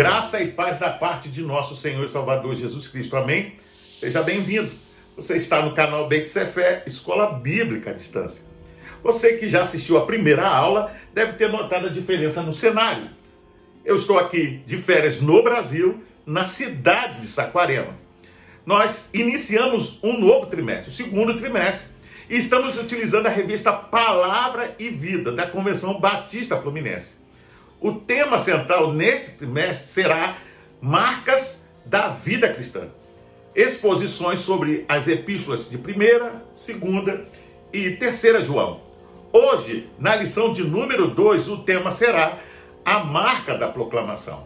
Graça e paz da parte de nosso Senhor e Salvador Jesus Cristo. Amém? Seja bem-vindo. Você está no canal Beit Sefer, Escola Bíblica à Distância. Você que já assistiu a primeira aula deve ter notado a diferença no cenário. Eu estou aqui de férias no Brasil, na cidade de Saquarema. Nós iniciamos um novo trimestre, o segundo trimestre, e estamos utilizando a revista Palavra e Vida da Convenção Batista Fluminense. O tema central neste trimestre será Marcas da Vida Cristã. Exposições sobre as epístolas de 1, 2 e 3 João. Hoje, na lição de número 2, o tema será a marca da proclamação.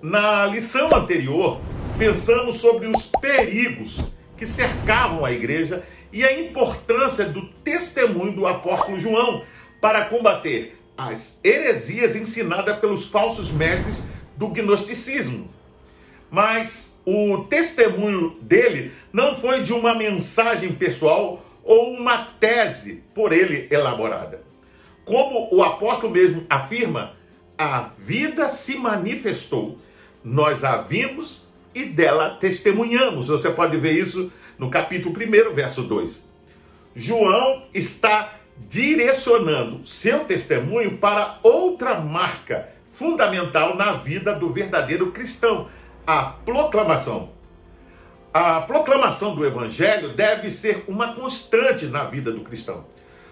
Na lição anterior, pensamos sobre os perigos que cercavam a igreja e a importância do testemunho do apóstolo João para combater as heresias ensinadas pelos falsos mestres do gnosticismo. Mas o testemunho dele não foi de uma mensagem pessoal ou uma tese por ele elaborada. Como o apóstolo mesmo afirma, a vida se manifestou, nós a vimos e dela testemunhamos. Você pode ver isso no capítulo 1, verso 2. João está direcionando seu testemunho para outra marca fundamental na vida do verdadeiro cristão, a proclamação. A proclamação do evangelho deve ser uma constante na vida do cristão.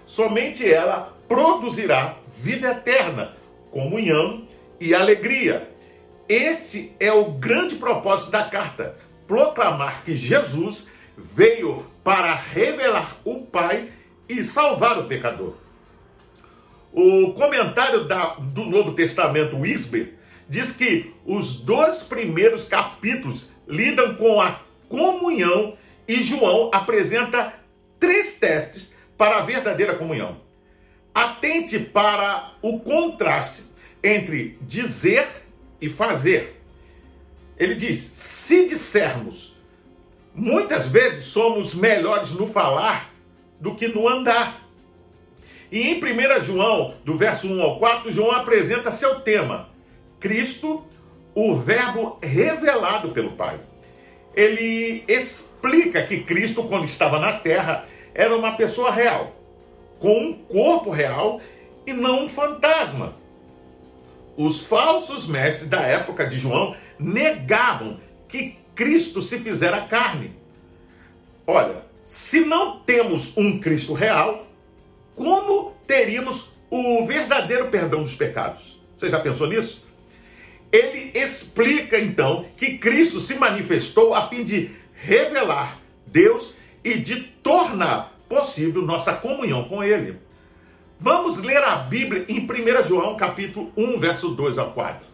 Somente ela produzirá vida eterna, comunhão e alegria. Este é o grande propósito da carta: proclamar que Jesus veio para revelar o Pai e salvar o pecador. O comentário da, do Novo Testamento, Wisber, diz que os dois primeiros capítulos lidam com a comunhão e João apresenta três testes para a verdadeira comunhão. Atente para o contraste entre dizer e fazer. Ele diz: se dissermos, muitas vezes somos melhores no falar do que no andar. E em 1 João, do verso 1 ao 4, João apresenta seu tema: Cristo, o Verbo revelado pelo Pai. Ele explica que Cristo, quando estava na terra, era uma pessoa real, com um corpo real e não um fantasma. Os falsos mestres da época de João negavam que Cristo se fizera carne. Olha, se não temos um Cristo real, como teríamos o verdadeiro perdão dos pecados? Você já pensou nisso? Ele explica então que Cristo se manifestou a fim de revelar Deus e de tornar possível nossa comunhão com Ele. Vamos ler a Bíblia em 1 João capítulo 1, verso 2 a 4.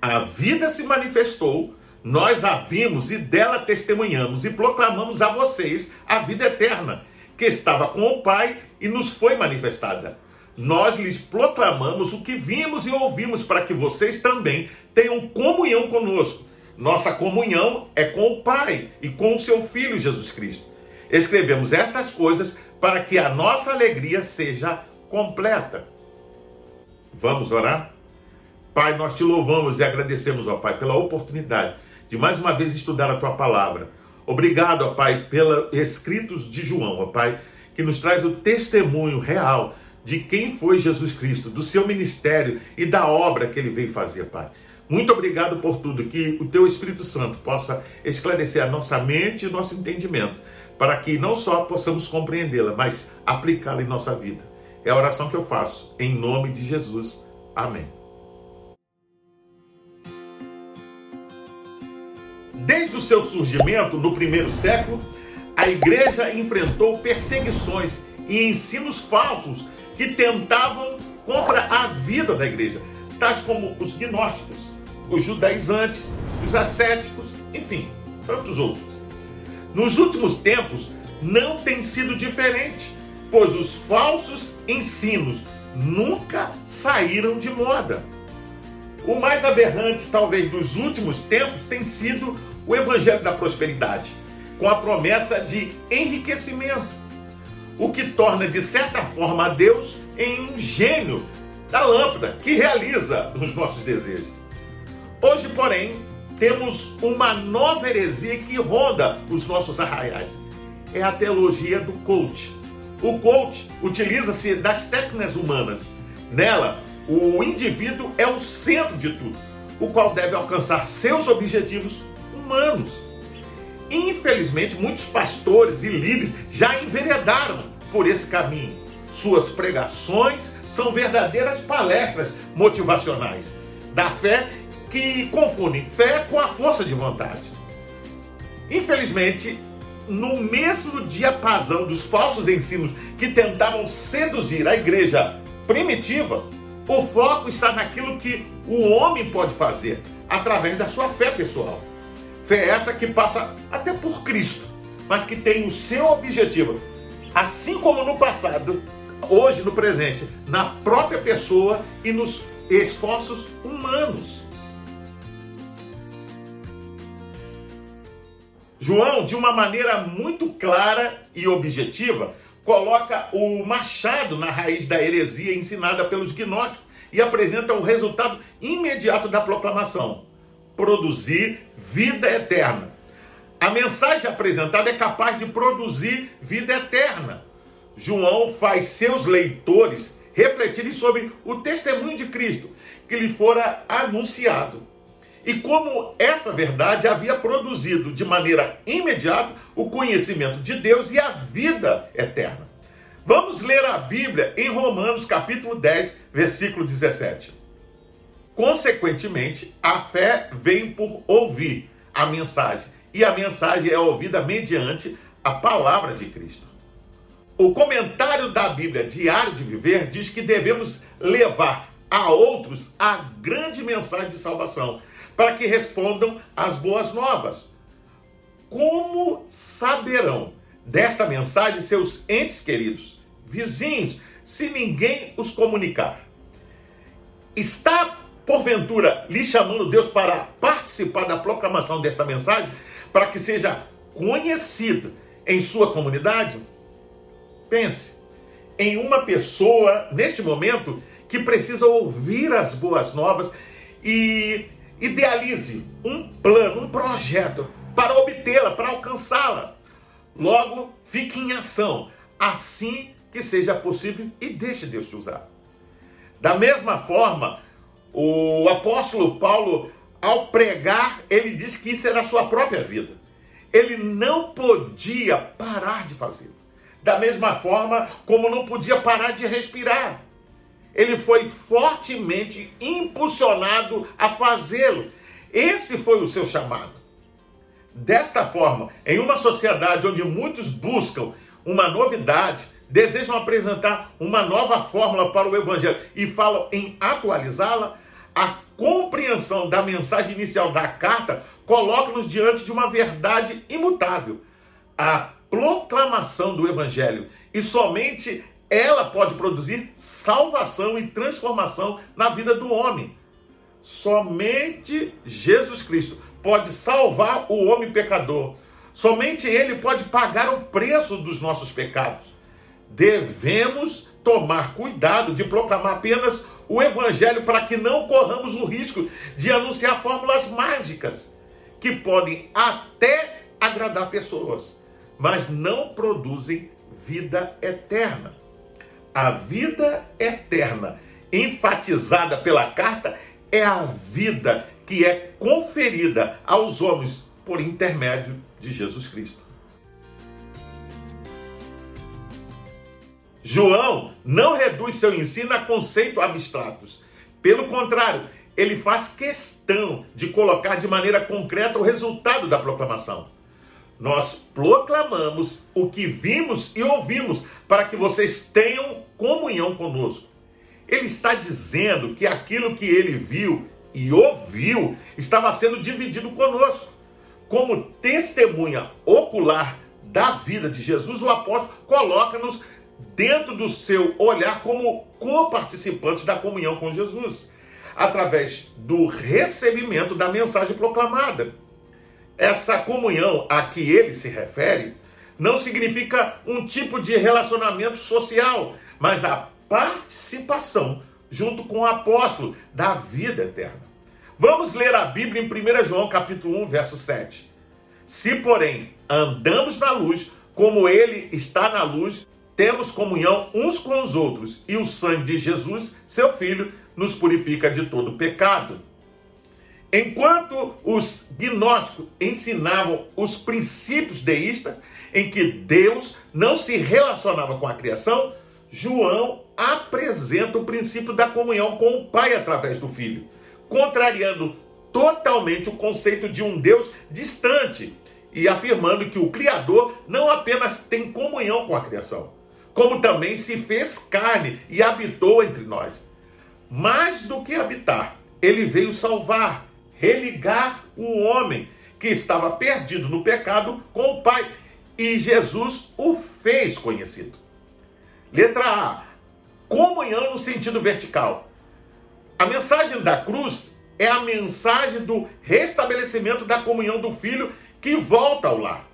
A vida se manifestou nós a vimos e dela testemunhamos e proclamamos a vocês a vida eterna, que estava com o Pai e nos foi manifestada. Nós lhes proclamamos o que vimos e ouvimos para que vocês também tenham comunhão conosco. Nossa comunhão é com o Pai e com o seu Filho Jesus Cristo. Escrevemos estas coisas para que a nossa alegria seja completa. Vamos orar? Pai, nós te louvamos e agradecemos, ó Pai, pela oportunidade de mais uma vez estudar a tua palavra. Obrigado, ó Pai, pelos escritos de João, ó Pai, que nos traz o testemunho real de quem foi Jesus Cristo, do seu ministério e da obra que ele veio fazer, Pai. Muito obrigado por tudo, que o teu Espírito Santo possa esclarecer a nossa mente e nosso entendimento, para que não só possamos compreendê-la, mas aplicá-la em nossa vida. É a oração que eu faço, em nome de Jesus. Amém. Desde o seu surgimento no primeiro século, a igreja enfrentou perseguições e ensinos falsos que tentavam contra a vida da igreja, tais como os gnósticos, os judaizantes, os ascéticos, enfim, tantos outros. Nos últimos tempos, não tem sido diferente, pois os falsos ensinos nunca saíram de moda. O mais aberrante, talvez, dos últimos tempos tem sido o evangelho da prosperidade, com a promessa de enriquecimento, o que torna de certa forma a Deus em um gênio da lâmpada que realiza os nossos desejos. Hoje, porém, temos uma nova heresia que ronda os nossos arraiais. É a teologia do coach. O coach utiliza-se das técnicas humanas. Nela, o indivíduo é o centro de tudo, o qual deve alcançar seus objetivos humanos. Infelizmente, muitos pastores e líderes já enveredaram por esse caminho. Suas pregações são verdadeiras palestras motivacionais da fé que confundem fé com a força de vontade. Infelizmente, no mesmo diapasão dos falsos ensinos que tentavam seduzir a igreja primitiva, o foco está naquilo que o homem pode fazer através da sua fé pessoal. Fé essa que passa até por Cristo, mas que tem o seu objetivo, assim como no passado, hoje no presente, na própria pessoa e nos esforços humanos. João, de uma maneira muito clara e objetiva, coloca o machado na raiz da heresia ensinada pelos gnósticos e apresenta o resultado imediato da proclamação: produzir vida eterna. A mensagem apresentada é capaz de produzir vida eterna. João faz seus leitores refletirem sobre o testemunho de Cristo que lhe fora anunciado. E como essa verdade havia produzido de maneira imediata o conhecimento de Deus e a vida eterna. Vamos ler a Bíblia em Romanos capítulo 10, versículo 17. Consequentemente, a fé vem por ouvir a mensagem, e a mensagem é ouvida mediante a palavra de Cristo. O comentário da Bíblia Diário de Viver diz que devemos levar a outros a grande mensagem de salvação, para que respondam às boas novas. Como saberão desta mensagem seus entes queridos, vizinhos, se ninguém os comunicar? Está, porventura, lhe chamando Deus para participar da proclamação desta mensagem, para que seja conhecida em sua comunidade? Pense em uma pessoa, neste momento, que precisa ouvir as boas novas e Idealize um plano, um projeto para obtê-la, para alcançá-la. Logo, fique em ação, assim que seja possível e deixe Deus te usar. Da mesma forma, o apóstolo Paulo, ao pregar, ele diz que isso era a sua própria vida. Ele não podia parar de fazê-lo. Da mesma forma como não podia parar de respirar ele foi fortemente impulsionado a fazê-lo. Esse foi o seu chamado. Desta forma, em uma sociedade onde muitos buscam uma novidade, desejam apresentar uma nova fórmula para o evangelho e falam em atualizá-la, a compreensão da mensagem inicial da carta coloca-nos diante de uma verdade imutável. A proclamação do evangelho. E somente ela pode produzir salvação e transformação na vida do homem. Somente Jesus Cristo pode salvar o homem pecador. Somente Ele pode pagar o preço dos nossos pecados. Devemos tomar cuidado de proclamar apenas o Evangelho para que não corramos o risco de anunciar fórmulas mágicas que podem até agradar pessoas, mas não produzem vida eterna. A vida eterna, enfatizada pela carta, é a vida que é conferida aos homens por intermédio de Jesus Cristo. João não reduz seu ensino a conceitos abstratos. Pelo contrário, ele faz questão de colocar de maneira concreta o resultado da proclamação. Nós proclamamos o que vimos e ouvimos para que vocês tenham comunhão conosco. Ele está dizendo que aquilo que ele viu e ouviu estava sendo dividido conosco. Como testemunha ocular da vida de Jesus, o apóstolo coloca-nos dentro do seu olhar como coparticipantes da comunhão com Jesus, através do recebimento da mensagem proclamada. Essa comunhão a que ele se refere não significa um tipo de relacionamento social, mas a participação junto com o apóstolo da vida eterna. Vamos ler a Bíblia em 1 João capítulo 1, verso 7. Se, porém, andamos na luz, como ele está na luz, temos comunhão uns com os outros, e o sangue de Jesus, seu filho, nos purifica de todo pecado. Enquanto os gnósticos ensinavam os princípios deístas, em que Deus não se relacionava com a criação, João apresenta o princípio da comunhão com o Pai através do Filho, contrariando totalmente o conceito de um Deus distante e afirmando que o Criador não apenas tem comunhão com a criação, como também se fez carne e habitou entre nós. Mais do que habitar, ele veio salvar, religar o homem que estava perdido no pecado com o Pai. E Jesus o fez conhecido. Letra A. Comunhão no sentido vertical. A mensagem da cruz é a mensagem do restabelecimento da comunhão do Filho que volta ao lar.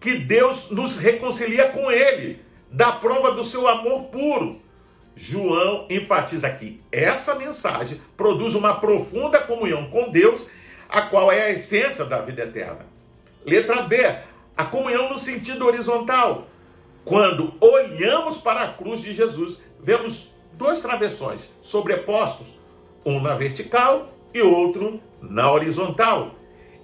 Que Deus nos reconcilia com Ele, da prova do seu amor puro. João enfatiza aqui: essa mensagem produz uma profunda comunhão com Deus, a qual é a essência da vida eterna. Letra B, a comunhão no sentido horizontal. Quando olhamos para a cruz de Jesus, vemos dois travessões sobrepostos, um na vertical e outro na horizontal.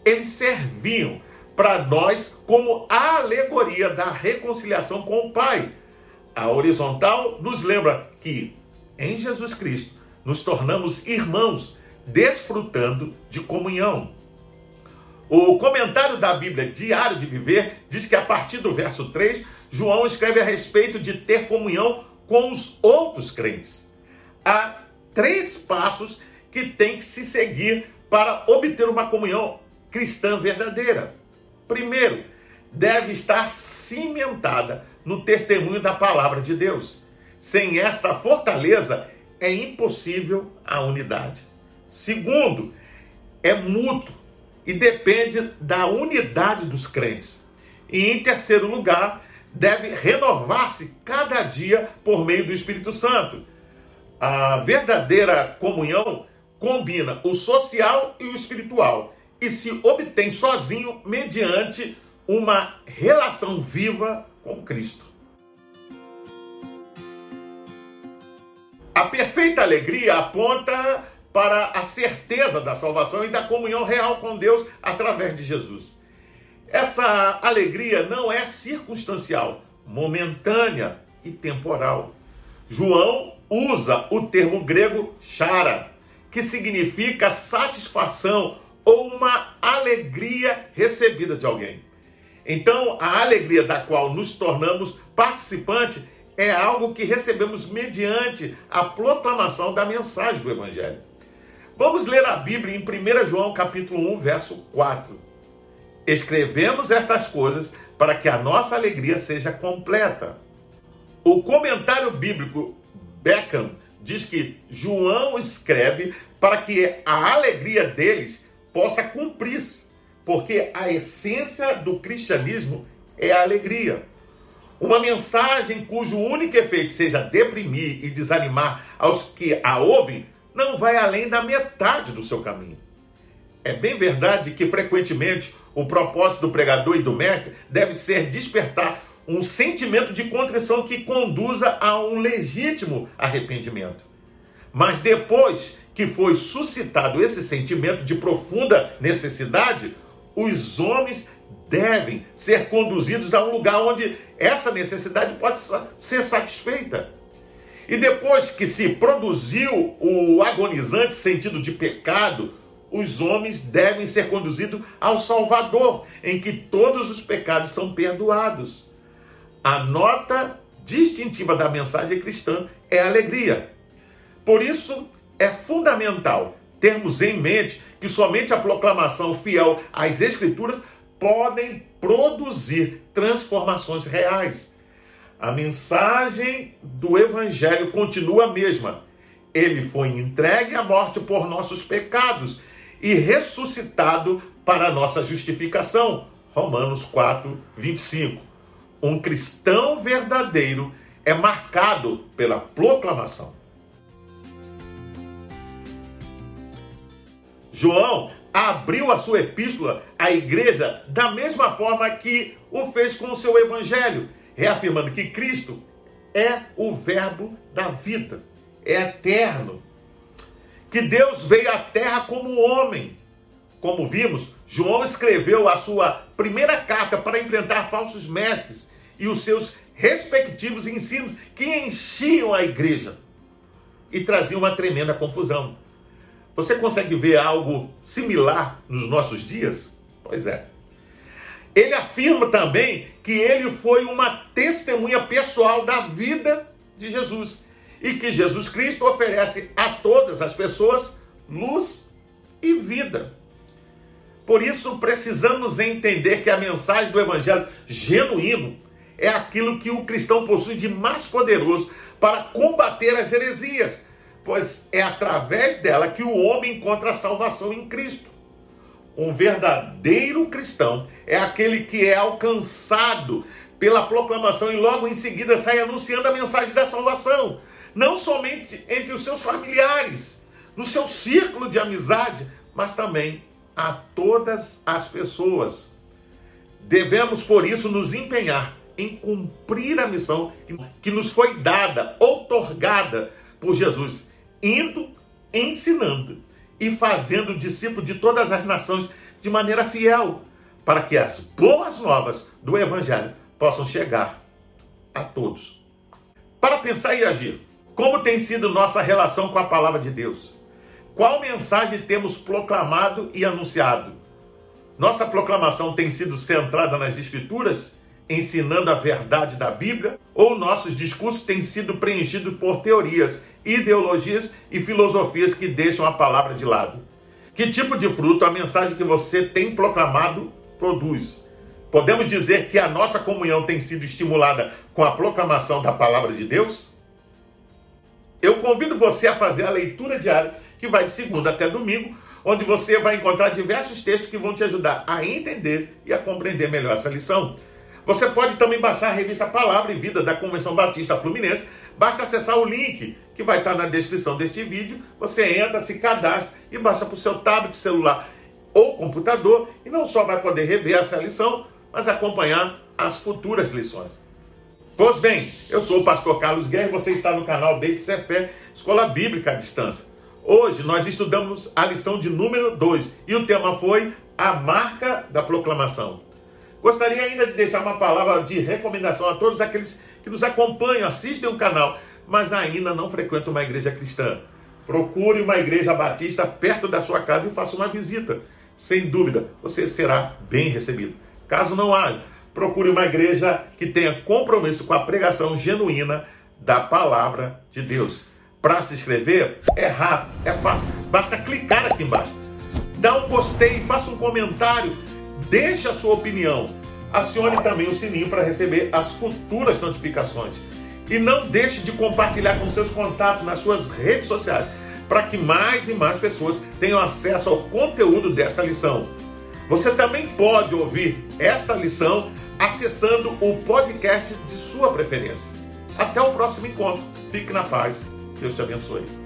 Eles serviam para nós como alegoria da reconciliação com o Pai. A horizontal nos lembra que em Jesus Cristo nos tornamos irmãos, desfrutando de comunhão. O comentário da Bíblia Diário de Viver diz que a partir do verso 3, João escreve a respeito de ter comunhão com os outros crentes. Há três passos que tem que se seguir para obter uma comunhão cristã verdadeira. Primeiro, deve estar cimentada no testemunho da palavra de Deus. Sem esta fortaleza, é impossível a unidade. Segundo, é mútuo e depende da unidade dos crentes. E em terceiro lugar, deve renovar-se cada dia por meio do Espírito Santo. A verdadeira comunhão combina o social e o espiritual e se obtém sozinho mediante uma relação viva com Cristo. A perfeita alegria aponta para a certeza da salvação e da comunhão real com Deus através de Jesus. Essa alegria não é circunstancial, momentânea e temporal. João usa o termo grego chara, que significa satisfação ou uma alegria recebida de alguém. Então, a alegria da qual nos tornamos participantes é algo que recebemos mediante a proclamação da mensagem do Evangelho. Vamos ler a Bíblia em 1 João capítulo 1, verso 4. Escrevemos estas coisas para que a nossa alegria seja completa. O comentário bíblico Beckham diz que João escreve para que a alegria deles possa cumprir-se, porque a essência do cristianismo é a alegria. Uma mensagem cujo único efeito seja deprimir e desanimar aos que a ouvem não vai além da metade do seu caminho. É bem verdade que frequentemente o propósito do pregador e do mestre deve ser despertar um sentimento de contrição que conduza a um legítimo arrependimento. Mas depois que foi suscitado esse sentimento de profunda necessidade, os homens devem ser conduzidos a um lugar onde essa necessidade pode ser satisfeita. E depois que se produziu o agonizante sentido de pecado, os homens devem ser conduzidos ao Salvador, em que todos os pecados são perdoados. A nota distintiva da mensagem cristã é alegria. Por isso, é fundamental termos em mente que somente a proclamação fiel às Escrituras podem produzir transformações reais. A mensagem do Evangelho continua a mesma. Ele foi entregue à morte por nossos pecados e ressuscitado para nossa justificação. Romanos 4, 25. Um cristão verdadeiro é marcado pela proclamação. João abriu a sua epístola à igreja da mesma forma que o fez com o seu evangelho, reafirmando que Cristo é o verbo da vida, é eterno. Que Deus veio à terra como homem. Como vimos, João escreveu a sua primeira carta para enfrentar falsos mestres e os seus respectivos ensinos que enchiam a igreja e traziam uma tremenda confusão. Você consegue ver algo similar nos nossos dias? Pois é. Ele afirma também que ele foi uma testemunha pessoal da vida de Jesus e que Jesus Cristo oferece a todas as pessoas luz e vida. Por isso, precisamos entender que a mensagem do Evangelho genuíno é aquilo que o cristão possui de mais poderoso para combater as heresias pois é através dela que o homem encontra a salvação em Cristo. Um verdadeiro cristão é aquele que é alcançado pela proclamação e logo em seguida sai anunciando a mensagem da salvação, não somente entre os seus familiares, no seu círculo de amizade, mas também a todas as pessoas. Devemos, por isso, nos empenhar em cumprir a missão que nos foi dada, outorgada por Jesus indo, ensinando e fazendo discípulo de todas as nações de maneira fiel, para que as boas novas do Evangelho possam chegar a todos. Para pensar e agir, como tem sido nossa relação com a palavra de Deus? Qual mensagem temos proclamado e anunciado? Nossa proclamação tem sido centrada nas Escrituras, ensinando a verdade da Bíblia, ou nossos discursos têm sido preenchidos por teorias ideologias e filosofias que deixam a palavra de lado. Que tipo de fruto a mensagem que você tem proclamado produz? Podemos dizer que a nossa comunhão tem sido estimulada com a proclamação da palavra de Deus? Eu convido você a fazer a leitura diária, que vai de segunda até domingo, onde você vai encontrar diversos textos que vão te ajudar a entender e a compreender melhor essa lição. Você pode também baixar a revista Palavra e Vida da Convenção Batista Fluminense. Basta acessar o link que vai estar na descrição deste vídeo. Você entra, se cadastra e baixa para o seu tablet, celular ou computador. E não só vai poder rever essa lição, mas acompanhar as futuras lições. Pois bem, eu sou o pastor Carlos Guerra e você está no canal Beit Fé, Escola Bíblica à Distância. Hoje nós estudamos a lição de número 2 e o tema foi a marca da proclamação. Gostaria ainda de deixar uma palavra de recomendação a todos aqueles que nos acompanham, assistem o canal, mas ainda não frequentam uma igreja cristã. Procure uma igreja batista perto da sua casa e faça uma visita. Sem dúvida, você será bem recebido. Caso não haja, procure uma igreja que tenha compromisso com a pregação genuína da palavra de Deus. Para se inscrever, é rápido, é fácil. Basta clicar aqui embaixo. Dá um gostei, faça um comentário Deixe a sua opinião. Acione também o sininho para receber as futuras notificações. E não deixe de compartilhar com seus contatos nas suas redes sociais, para que mais e mais pessoas tenham acesso ao conteúdo desta lição. Você também pode ouvir esta lição acessando o podcast de sua preferência. Até o próximo encontro. Fique na paz. Deus te abençoe.